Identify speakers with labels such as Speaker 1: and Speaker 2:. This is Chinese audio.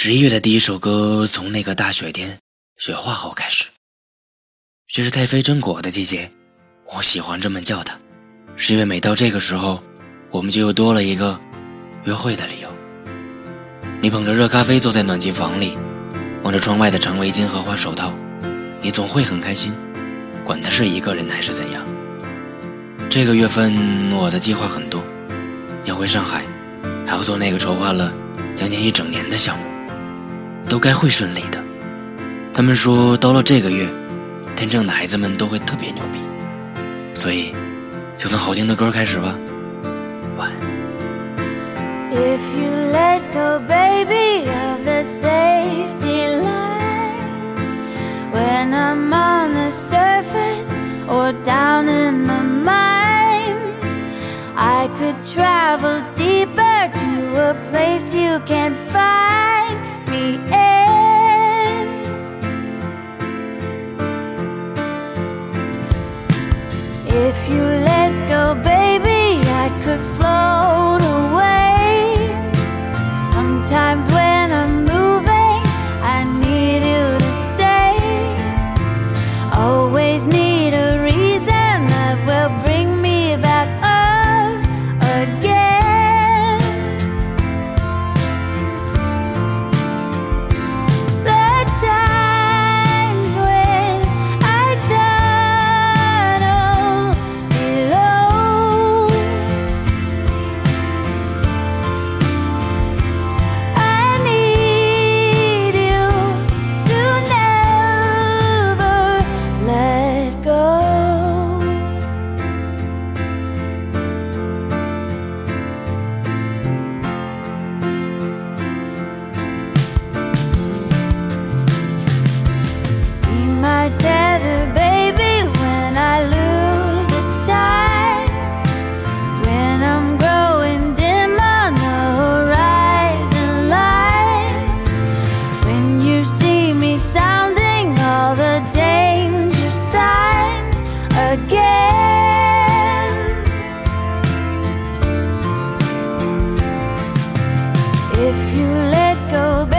Speaker 1: 十一月的第一首歌从那个大雪天雪化后开始。这是太妃榛果的季节，我喜欢这么叫它，是因为每到这个时候，我们就又多了一个约会的理由。你捧着热咖啡坐在暖气房里，望着窗外的长围巾和花手套，你总会很开心，管他是一个人还是怎样。这个月份我的计划很多，要回上海，还要做那个筹划了将近一整年的项目。都该会顺利的。他们说，到了这个月，天正的孩子们都会特别牛逼。所以，就从好听的歌开始吧。晚安。
Speaker 2: If you let go, baby, of the safety line, when I'm on the surface or down in the mines, I could travel deeper to a place you can't find me. in. If you let go, baby, I could float away. Sometimes when If you let go,